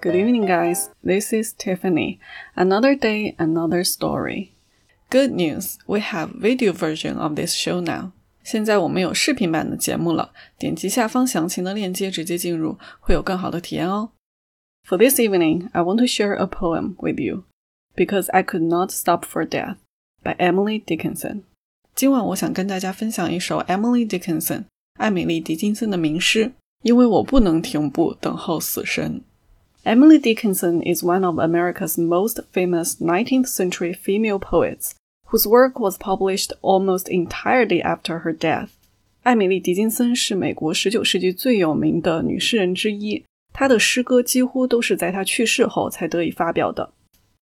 Good evening, guys. This is Tiffany. Another day, another story. Good news, we have video version of this show now. 现在我们有视频版的节目了，点击下方详情的链接直接进入，会有更好的体验哦。For this evening, I want to share a poem with you, because I could not stop for death, by Emily Dickinson. 今晚我想跟大家分享一首 Emily Dickinson 艾米丽·狄金森的名诗，因为我不能停步等候死神。 Emily Dickinson is one of America's most famous 19th century female poets, whose work was published almost entirely after her death. 艾米丽·狄金森是美国19世纪最有名的女诗人之一，她的诗歌几乎都是在她去世后才得以发表的。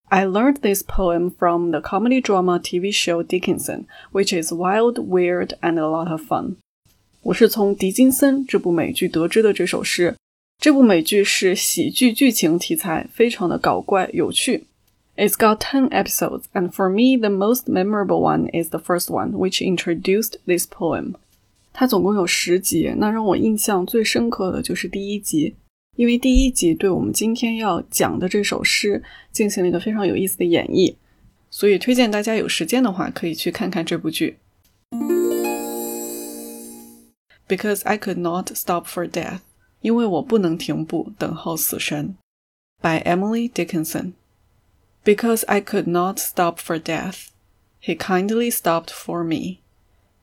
I learned this poem from the comedy drama TV show Dickinson, which is wild, weird, and a lot of fun. 我是从狄金森这部美剧得知的这首诗， 这部美剧是喜剧剧情题材，非常的搞怪有趣。It's got ten episodes, and for me, the most memorable one is the first one, which introduced this poem. 它总共有十集，那让我印象最深刻的就是第一集，因为第一集对我们今天要讲的这首诗进行了一个非常有意思的演绎，所以推荐大家有时间的话可以去看看这部剧。Because I could not stop for death. 因为我不能停步等候死神。By Emily Dickinson. Because I could not stop for death, he kindly stopped for me.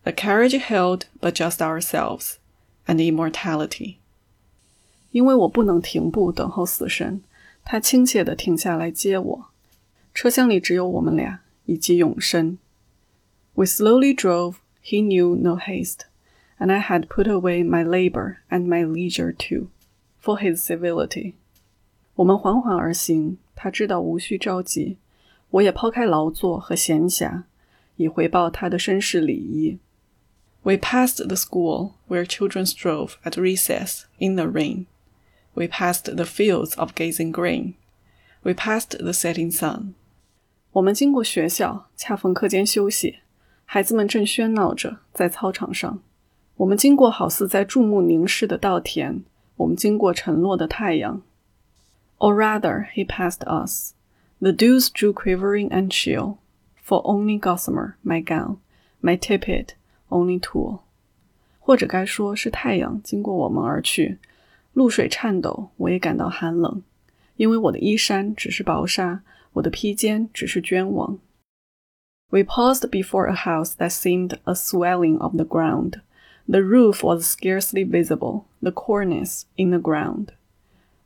The carriage held but just ourselves and immortality. 因为我不能停步等候死神，他亲切地停下来接我。车厢里只有我们俩以及永生。We slowly drove. He knew no haste and I had put away my labor and my leisure too, for his civility. 我们缓缓而行，他知道无需着急，我也抛开劳作和闲暇，以回报他的绅士礼仪。We passed the school where children strove at recess in the rain. We passed the fields of gazing grain. We passed the setting sun. 我们经过学校，恰逢课间休息，孩子们正喧闹着在操场上。 我们经过好似在注目凝视的稻田，我们经过沉落的太阳。Or rather, he passed us. The dews drew quivering and chill. For only gossamer, my gown, my tippet, only tulle. 或者该说是太阳经过我们而去，露水颤抖，我也感到寒冷，因为我的衣衫只是薄纱，我的披肩只是绢网。We paused before a house that seemed a swelling of the ground. The roof was scarcely visible, the cornice in the ground.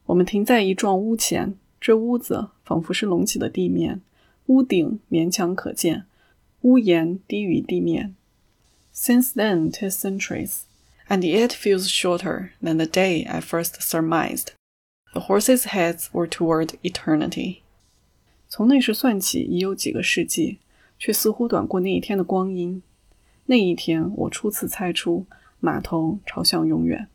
我们停在一幢屋前，这屋子仿佛是隆起的地面，屋顶勉强可见，屋檐低于地面。Since then, tis centuries, and yet feels shorter than the day I first surmised. The horses' heads were toward eternity. 从那时算起，已有几个世纪，却似乎短过那一天的光阴。 那一天，我初次猜出码头朝向永远。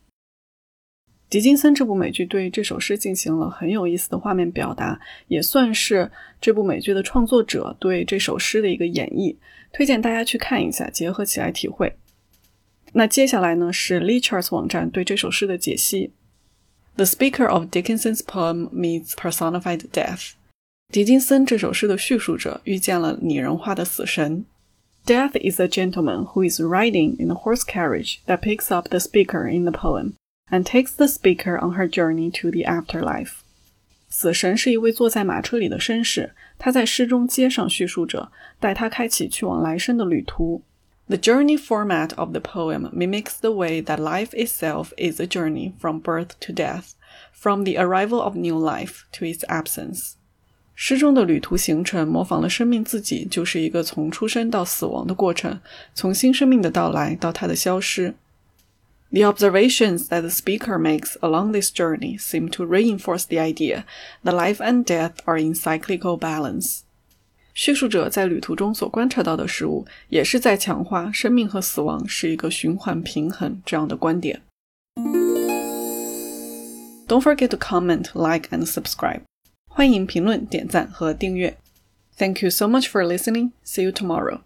狄金森这部美剧对这首诗进行了很有意思的画面表达，也算是这部美剧的创作者对这首诗的一个演绎。推荐大家去看一下，结合起来体会。那接下来呢是 Leecharts 网站对这首诗的解析。The speaker of Dickinson's poem meets personified death。狄金森这首诗的叙述者遇见了拟人化的死神。Death is a gentleman who is riding in a horse carriage that picks up the speaker in the poem and takes the speaker on her journey to the afterlife. 死神是一位坐在马车里的绅士，他在诗中接上叙述者，带他开启去往来生的旅途。The journey format of the poem mimics the way that life itself is a journey from birth to death, from the arrival of new life to its absence. 诗中的旅途行程模仿了生命自己，就是一个从出生到死亡的过程，从新生命的到来到它的消失。The observations that the speaker makes along this journey seem to reinforce the idea that life and death are in cyclical balance。叙述者在旅途中所观察到的事物，也是在强化生命和死亡是一个循环平衡这样的观点。Don't forget to comment, like, and subscribe. 欢迎评论、点赞和订阅。Thank you so much for listening. See you tomorrow.